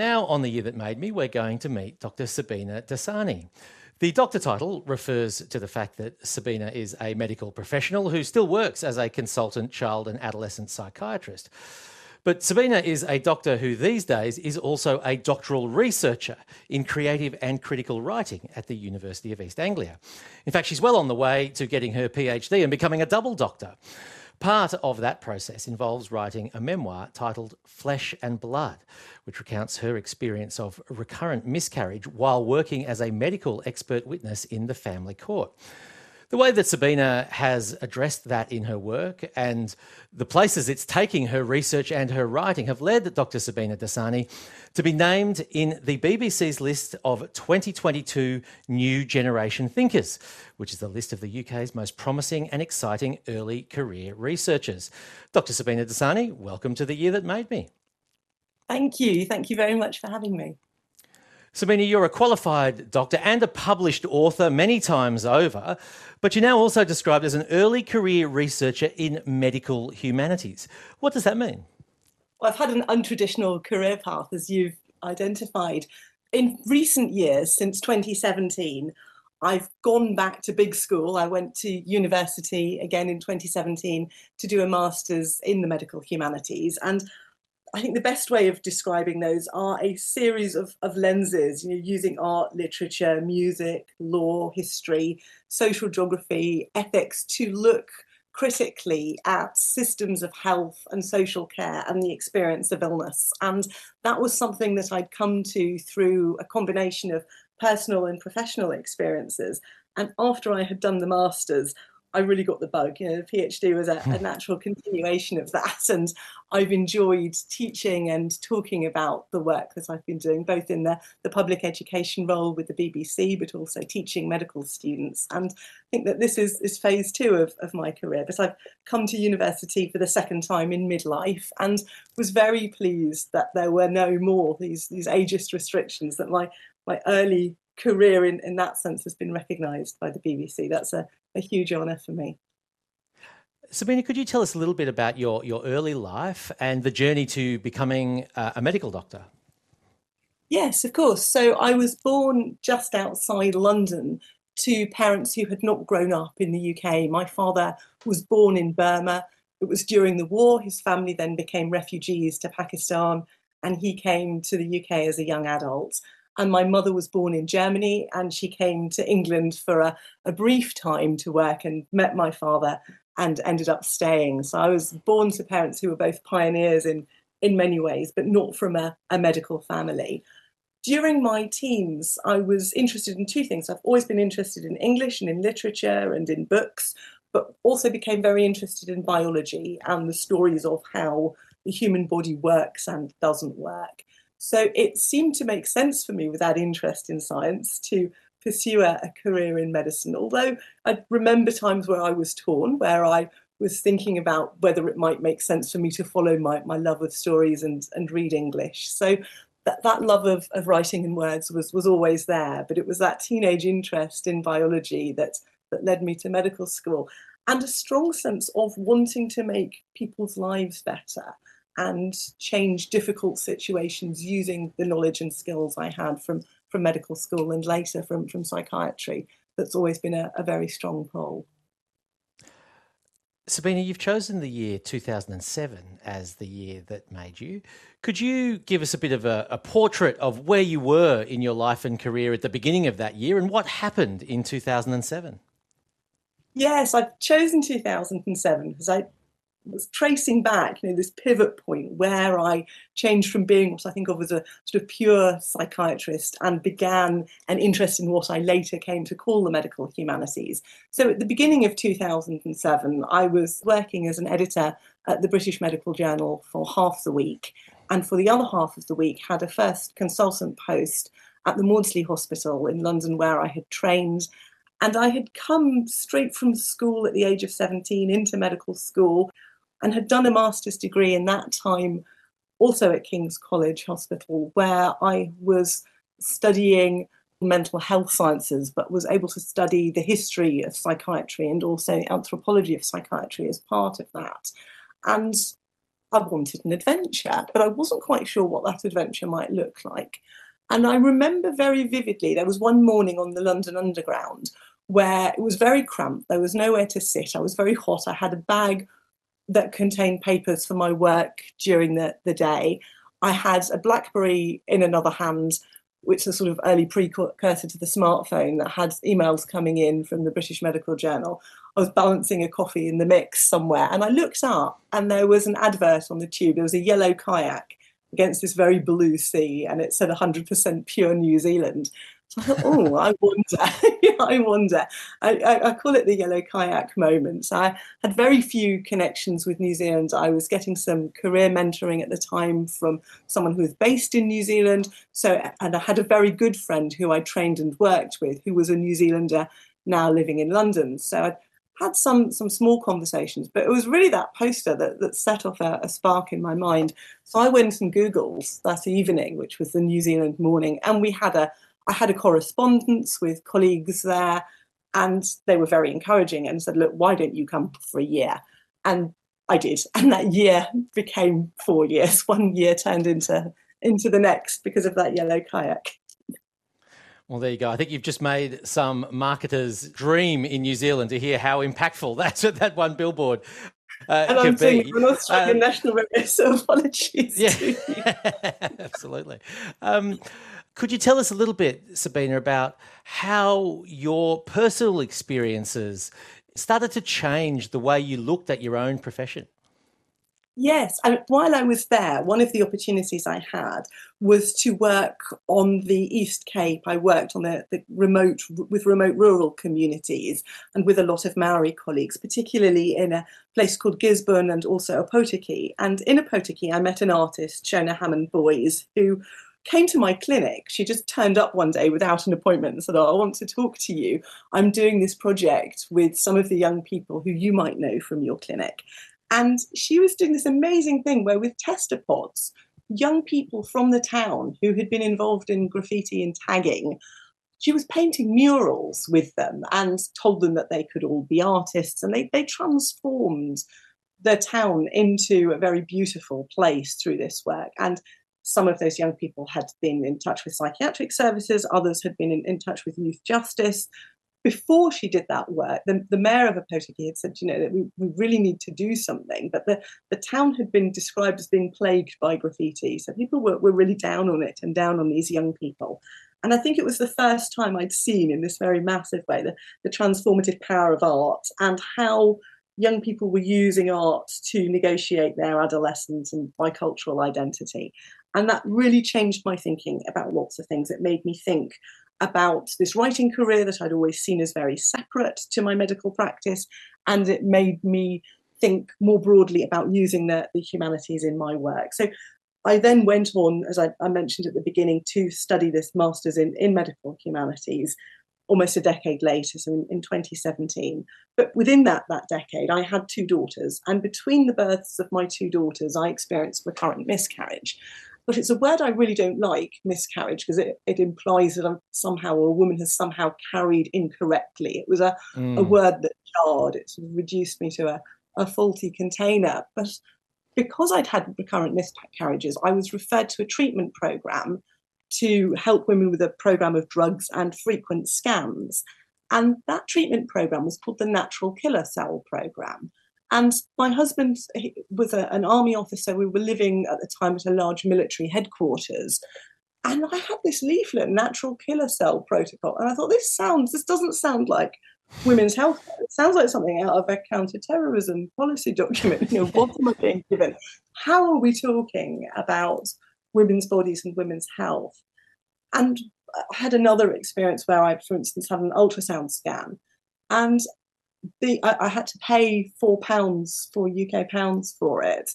Now, on the year that made me, we're going to meet Dr. Sabina Dosani. The doctor title refers to the fact that Sabina is a medical professional who still works as a consultant child and adolescent psychiatrist. But Sabina is a doctor who these days is also a doctoral researcher in creative and critical writing at the University of East Anglia. In fact, she's well on the way to getting her PhD and becoming a double doctor. Part of that process involves writing a memoir titled Flesh and Blood, which recounts her experience of recurrent miscarriage while working as a medical expert witness in the family court. The way that Sabina has addressed that in her work and the places it's taking her research and her writing have led Dr. Sabina Dosani to be named in the BBC's list of 2022 New Generation Thinkers, which is the list of the UK's most promising and exciting early career researchers. Dr. Sabina Dosani, welcome to the year that made me. Thank you. Thank you very much for having me. Sabina, you're a qualified doctor and a published author many times over, but you're now also described as an early career researcher in medical humanities. What does that mean? Well, I've had an untraditional career path, as you've identified. In recent years, since 2017, I've gone back to big school. I went to university again in 2017 to do a master's in the medical humanities. And I think the best way of describing those are a series of, of lenses, you know, using art, literature, music, law, history, social geography, ethics to look critically at systems of health and social care and the experience of illness. And that was something that I'd come to through a combination of personal and professional experiences. And after I had done the master's, I really got the bug. You know, the PhD was a, a, natural continuation of that, and I've enjoyed teaching and talking about the work that I've been doing, both in the, the public education role with the BBC, but also teaching medical students. And I think that this is, is phase two of, of my career. But I've come to university for the second time in midlife, and was very pleased that there were no more these these ageist restrictions. That my my early career in, in that sense has been recognised by the BBC. That's a, a huge honour for me. Sabina, could you tell us a little bit about your, your early life and the journey to becoming uh, a medical doctor? Yes, of course. So I was born just outside London to parents who had not grown up in the UK. My father was born in Burma. It was during the war. His family then became refugees to Pakistan, and he came to the UK as a young adult. And my mother was born in Germany and she came to England for a, a brief time to work and met my father and ended up staying. So I was born to parents who were both pioneers in, in many ways, but not from a, a medical family. During my teens, I was interested in two things. I've always been interested in English and in literature and in books, but also became very interested in biology and the stories of how the human body works and doesn't work. So it seemed to make sense for me with that interest in science to pursue a, career in medicine. Although I remember times where I was torn, where I was thinking about whether it might make sense for me to follow my, my love of stories and, and read English. So that, that love of, of writing in words was, was always there, but it was that teenage interest in biology that, that led me to medical school and a strong sense of wanting to make people's lives better and change difficult situations using the knowledge and skills I had from, from medical school and later from, from psychiatry. That's always been a, a very strong pull. Sabina, you've chosen the year 2007 as the year that made you. Could you give us a bit of a, a, portrait of where you were in your life and career at the beginning of that year and what happened in 2007? Yes, I've chosen 2007 because I was tracing back, you know, this pivot point where I changed from being what I think of as a sort of pure psychiatrist and began an interest in what I later came to call the medical humanities. So at the beginning of 2007, I was working as an editor at the British Medical Journal for half the week, and for the other half of the week had a first consultant post at the Maudsley Hospital in London where I had trained and I had come straight from school at the age of 17 into medical school and had done a master's degree in that time also at King's College Hospital, where I was studying mental health sciences, but was able to study the history of psychiatry and also anthropology of psychiatry as part of that. And I wanted an adventure, but I wasn't quite sure what that adventure might look like. And I remember very vividly there was one morning on the London Underground where it was very cramped. There was nowhere to sit. I was very hot. I had a bag that contained papers for my work during the, the day. I had a Blackberry in another hand, which was sort of early precursor to the smartphone that had emails coming in from the British Medical Journal. I was balancing a coffee in the mix somewhere, and I looked up, and there was an advert on the tube. There was a yellow kayak against this very blue sea, and it said 100% pure New Zealand. So I thought, oh, I wonder, I wonder. I, I, I, call it the yellow kayak moment. I had very few connections with New Zealand. I was getting some career mentoring at the time from someone who was based in New Zealand. So, and I had a very good friend who I trained and worked with, who was a New Zealander now living in London. So I had some some small conversations, but it was really that poster that, that set off a, a spark in my mind. So I went and Googled that evening, which was the New Zealand morning, and we had a I had a correspondence with colleagues there, and they were very encouraging and said, "Look, why don't you come for a year?" And I did, and that year became four years. One year turned into into the next because of that yellow kayak. Well, there you go. I think you've just made some marketers dream in New Zealand to hear how impactful that's that one billboard uh, and I'm saying an Australian um, national radio, so apologies. Yeah, absolutely. Um, could you tell us a little bit, Sabina, about how your personal experiences started to change the way you looked at your own profession? Yes, and while I was there, one of the opportunities I had was to work on the East Cape. I worked on the, the remote with remote rural communities and with a lot of Maori colleagues, particularly in a place called Gisborne and also Opotiki. And in Opotiki, I met an artist, Shona Hammond Boys, who came to my clinic. She just turned up one day without an appointment and said, Oh, I want to talk to you. I'm doing this project with some of the young people who you might know from your clinic. And she was doing this amazing thing where, with tester pods, young people from the town who had been involved in graffiti and tagging, she was painting murals with them and told them that they could all be artists. And they, they transformed the town into a very beautiful place through this work. And some of those young people had been in touch with psychiatric services, others had been in, in touch with youth justice. Before she did that work, the, the mayor of Opotiki had said, you know, that we, we really need to do something. But the, the town had been described as being plagued by graffiti. So people were, were really down on it and down on these young people. And I think it was the first time I'd seen in this very massive way the, the transformative power of art and how young people were using art to negotiate their adolescence and bicultural identity. And that really changed my thinking about lots of things. It made me think about this writing career that I'd always seen as very separate to my medical practice. And it made me think more broadly about using the, the humanities in my work. So I then went on, as I, I mentioned at the beginning, to study this master's in, in medical humanities almost a decade later, so in, in 2017. But within that, that decade, I had two daughters. And between the births of my two daughters, I experienced recurrent miscarriage. But it's a word I really don't like, miscarriage, because it, it implies that I'm somehow, or a woman has somehow carried incorrectly. It was a, mm. a word that jarred, it sort of reduced me to a, a faulty container. But because I'd had recurrent miscarriages, I was referred to a treatment program to help women with a program of drugs and frequent scans. And that treatment program was called the Natural Killer Cell Program. And my husband was a, an army officer. We were living at the time at a large military headquarters. And I had this leaflet, Natural Killer Cell Protocol. And I thought, this sounds, this doesn't sound like women's health. It sounds like something out of a counterterrorism policy document. You know, what am I being given? How are we talking about women's bodies and women's health? And I had another experience where I, for instance, had an ultrasound scan. And the I, I had to pay four pounds for UK pounds for it,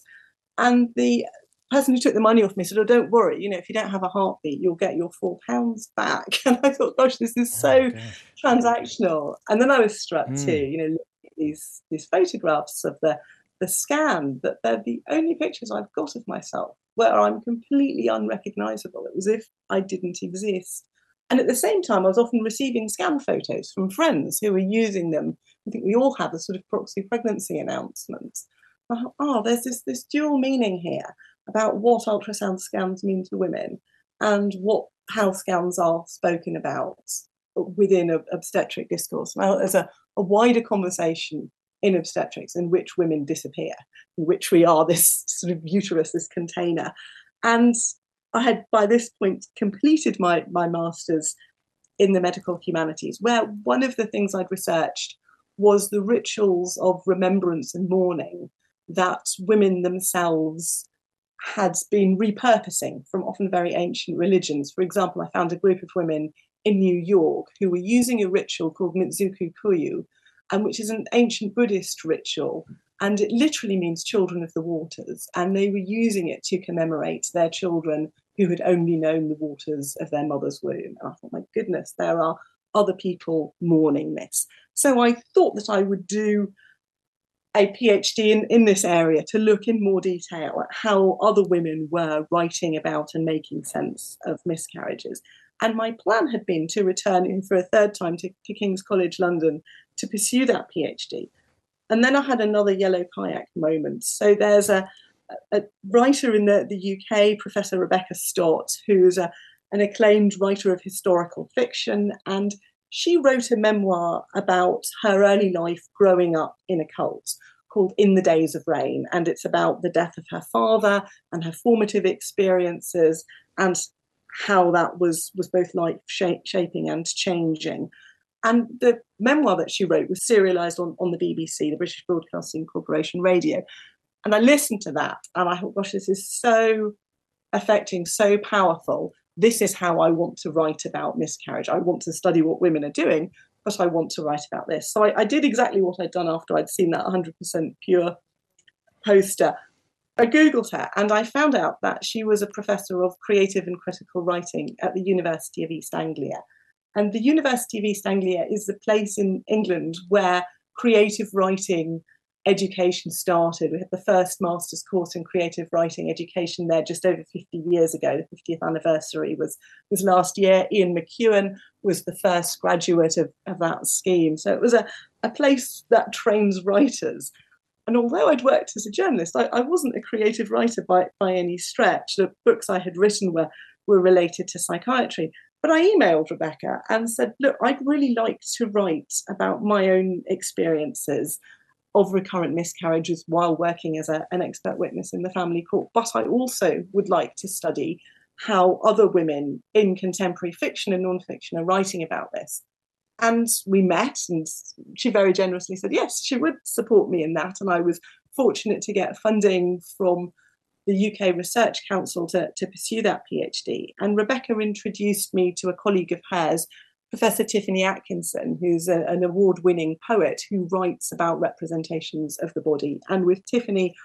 and the person who took the money off me said, "Oh, don't worry. You know, if you don't have a heartbeat, you'll get your four pounds back." And I thought, "Gosh, this is so oh, transactional." And then I was struck mm. too. You know, these these photographs of the the scan that they're the only pictures I've got of myself where I'm completely unrecognizable. It was if I didn't exist. And at the same time, I was often receiving scan photos from friends who were using them I think we all have a sort of proxy pregnancy announcements. Uh, oh, there's this, this dual meaning here about what ultrasound scans mean to women and what how scans are spoken about within obstetric discourse. Now, there's a, a wider conversation in obstetrics in which women disappear, in which we are this sort of uterus, this container. And I had by this point completed my, my master's in the medical humanities, where one of the things I'd researched was the rituals of remembrance and mourning that women themselves had been repurposing from often very ancient religions. For example, I found a group of women in New York who were using a ritual called Mizuko Kuyo, and which is an ancient Buddhist ritual. And it literally means children of the waters. And they were using it to commemorate their children who had only known the waters of their mother's womb. And I thought, my goodness, there are other people mourning this. So I thought that I would do a PhD in, in this area to look in more detail at how other women were writing about and making sense of miscarriages. And my plan had been to return in for a third time to, to King's College London to pursue that PhD. And then I had another yellow kayak moment. So there's a, a writer in the, the UK, Professor Rebecca Stott, who's a, an acclaimed writer of historical fiction. And she wrote a memoir about her early life growing up in a cult called In the Days of Rain. And it's about the death of her father and her formative experiences and how that was was both life shaping and changing. And the memoir that she wrote was serialized on, on the BBC, the British Broadcasting Corporation Radio. And I listened to that and I thought, gosh, this is so affecting, so powerful. This is how I want to write about miscarriage. I want to study what women are doing, but I want to write about this. So I, I did exactly what I'd done after I'd seen that 100% pure poster. I Googled her and I found out that she was a professor of creative and critical writing at the University of East Anglia. And the University of East Anglia is the place in England where creative writing education started. We had the first master's course in creative writing education there just over 50 years ago. The 50th anniversary was, was last year. Ian McEwan was the first graduate of, of that scheme. So it was a, a place that trains writers. And although I'd worked as a journalist, I, I, wasn't a creative writer by, by any stretch. The books I had written were, were related to psychiatry. But I emailed Rebecca and said, Look, I'd really like to write about my own experiences of recurrent miscarriages while working as a, an expert witness in the family court. But I also would like to study how other women in contemporary fiction and non-fiction are writing about this. And we met, and she very generously said, yes, she would support me in that. And I was fortunate to get funding from the UK Research Council to, to pursue that PhD. And Rebecca introduced me to a colleague of hers, Professor Tiffany Atkinson, who's a, an award winning poet who writes about representations of the body. And with Tiffany,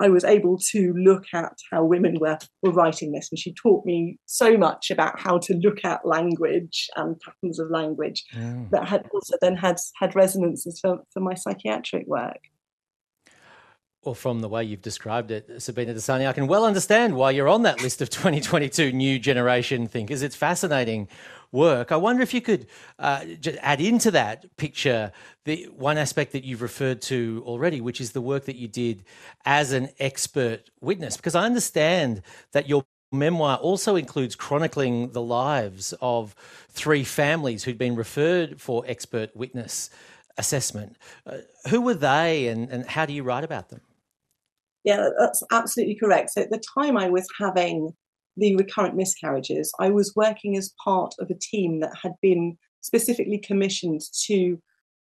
I was able to look at how women were, were writing this. And she taught me so much about how to look at language and patterns of language mm. that had also then had, had resonances for, for my psychiatric work. Well, from the way you've described it, Sabina Dosani, I can well understand why you're on that list of 2022 new generation thinkers. It's fascinating work. I wonder if you could uh, add into that picture the one aspect that you've referred to already, which is the work that you did as an expert witness, because I understand that your memoir also includes chronicling the lives of three families who'd been referred for expert witness assessment. Uh, who were they and, and how do you write about them? Yeah, that's absolutely correct. So at the time I was having the recurrent miscarriages, I was working as part of a team that had been specifically commissioned to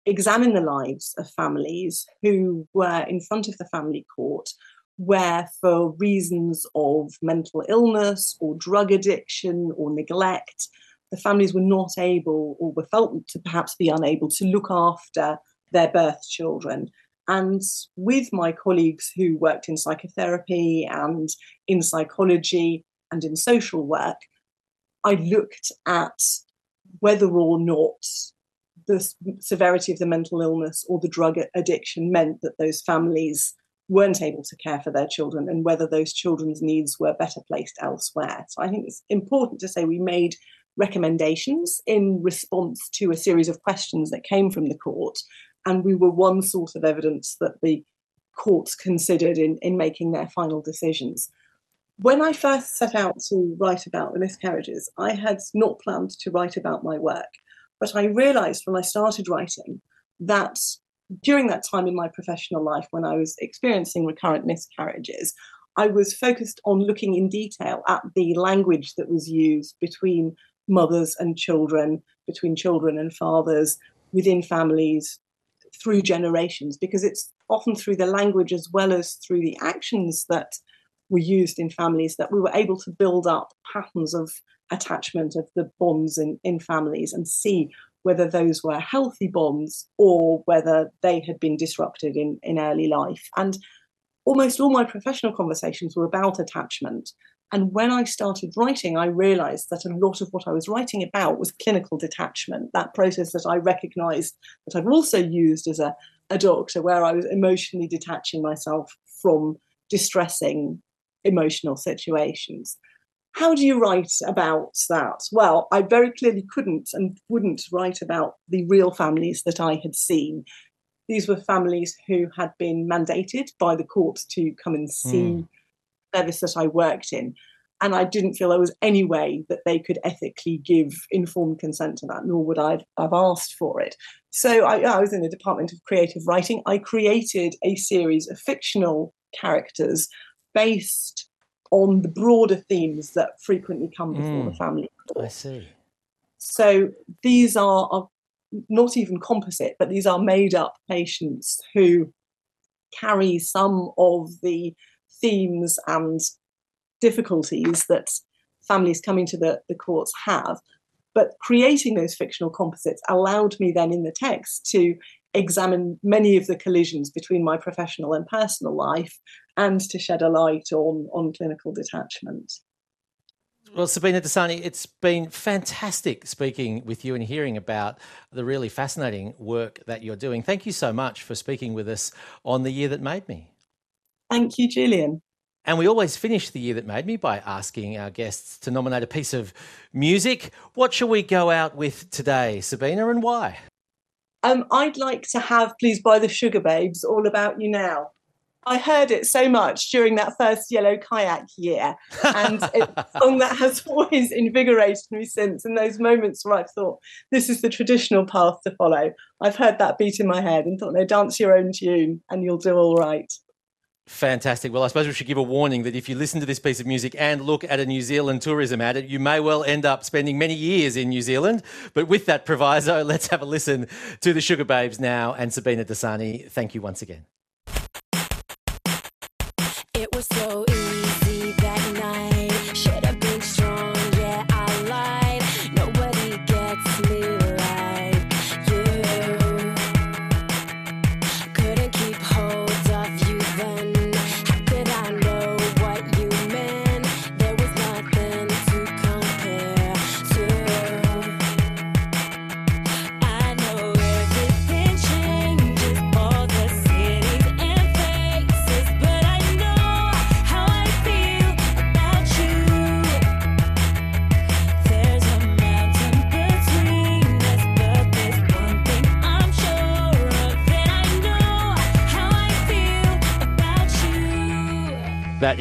examine the lives of families who were in front of the family court where for reasons of mental illness or drug addiction or neglect the families were not able or were felt to perhaps be unable to look after their birth children and with my colleagues who worked in psychotherapy and in psychology and in social work, I looked at whether or not the severity of the mental illness or the drug addiction meant that those families weren't able to care for their children and whether those children's needs were better placed elsewhere. So I think it's important to say we made recommendations in response to a series of questions that came from the court. And we were one source of evidence that the courts considered in, in making their final decisions. When I first set out to write about the miscarriages, I had not planned to write about my work, but I realized when I started writing that during that time in my professional life when I was experiencing recurrent miscarriages, I was focused on looking in detail at the language that was used between mothers and children, between children and fathers, within families, through generations, because it's often through the language as well as through the actions that were used in families that we were able to build up patterns of attachment of the bonds in, in families and see whether those were healthy bonds or whether they had been disrupted in, in early life. And almost all my professional conversations were about attachment. And when I started writing, I realized that a lot of what I was writing about was clinical detachment, that process that I recognized that I've also used as a, a doctor, where I was emotionally detaching myself from distressing emotional situations. How do you write about that? Well, I very clearly couldn't and wouldn't write about the real families that I had seen these were families who had been mandated by the court to come and see mm. Service that I worked in. And I didn't feel there was any way that they could ethically give informed consent to that, nor would I have asked for it. So I, I was in the Department of Creative Writing. I created a series of fictional characters based on the broader themes that frequently come before mm, the family. Court. I see. So these are, are not even composite, but these are made up patients who carry some of the themes and difficulties that families coming to the, the courts have. But creating those fictional composites allowed me then in the text to examine many of the collisions between my professional and personal life and to shed a light on, on clinical detachment. Well, Sabina Dosani, it's been fantastic speaking with you and hearing about the really fascinating work that you're doing. Thank you so much for speaking with us on The Year That Made Me. Thank you, Julian. And we always finish The Year That Made Me by asking our guests to nominate a piece of music. What shall we go out with today, Sabina, and why? Um, I'd like to have Please By the Sugababes, All About You Now. I heard it so much during that first yellow kayak year, and it's a song that has always invigorated me since. In those moments where I've thought this is the traditional path to follow, I've heard that beat in my head and thought, no, dance your own tune, and you'll do all right. Fantastic. Well, I suppose we should give a warning that if you listen to this piece of music and look at a New Zealand tourism ad, it, you may well end up spending many years in New Zealand. But with that proviso, let's have a listen to the Sugababes now. And Sabina Dosani, thank you once again. That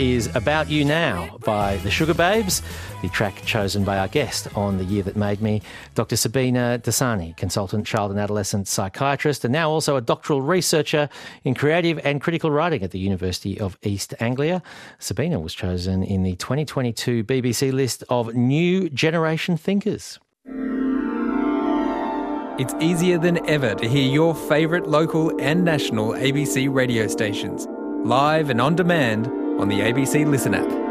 is About You Now by the Sugababes, the track chosen by our guest on The Year That Made Me, Dr. Sabina Dosani, consultant child and adolescent psychiatrist, and now also a doctoral researcher in creative and critical writing at the University of East Anglia. Sabina was chosen in the 2022 BBC list of New Generation Thinkers. It's easier than ever to hear your favourite local and national ABC radio stations, live and on demand on the ABC Listen app.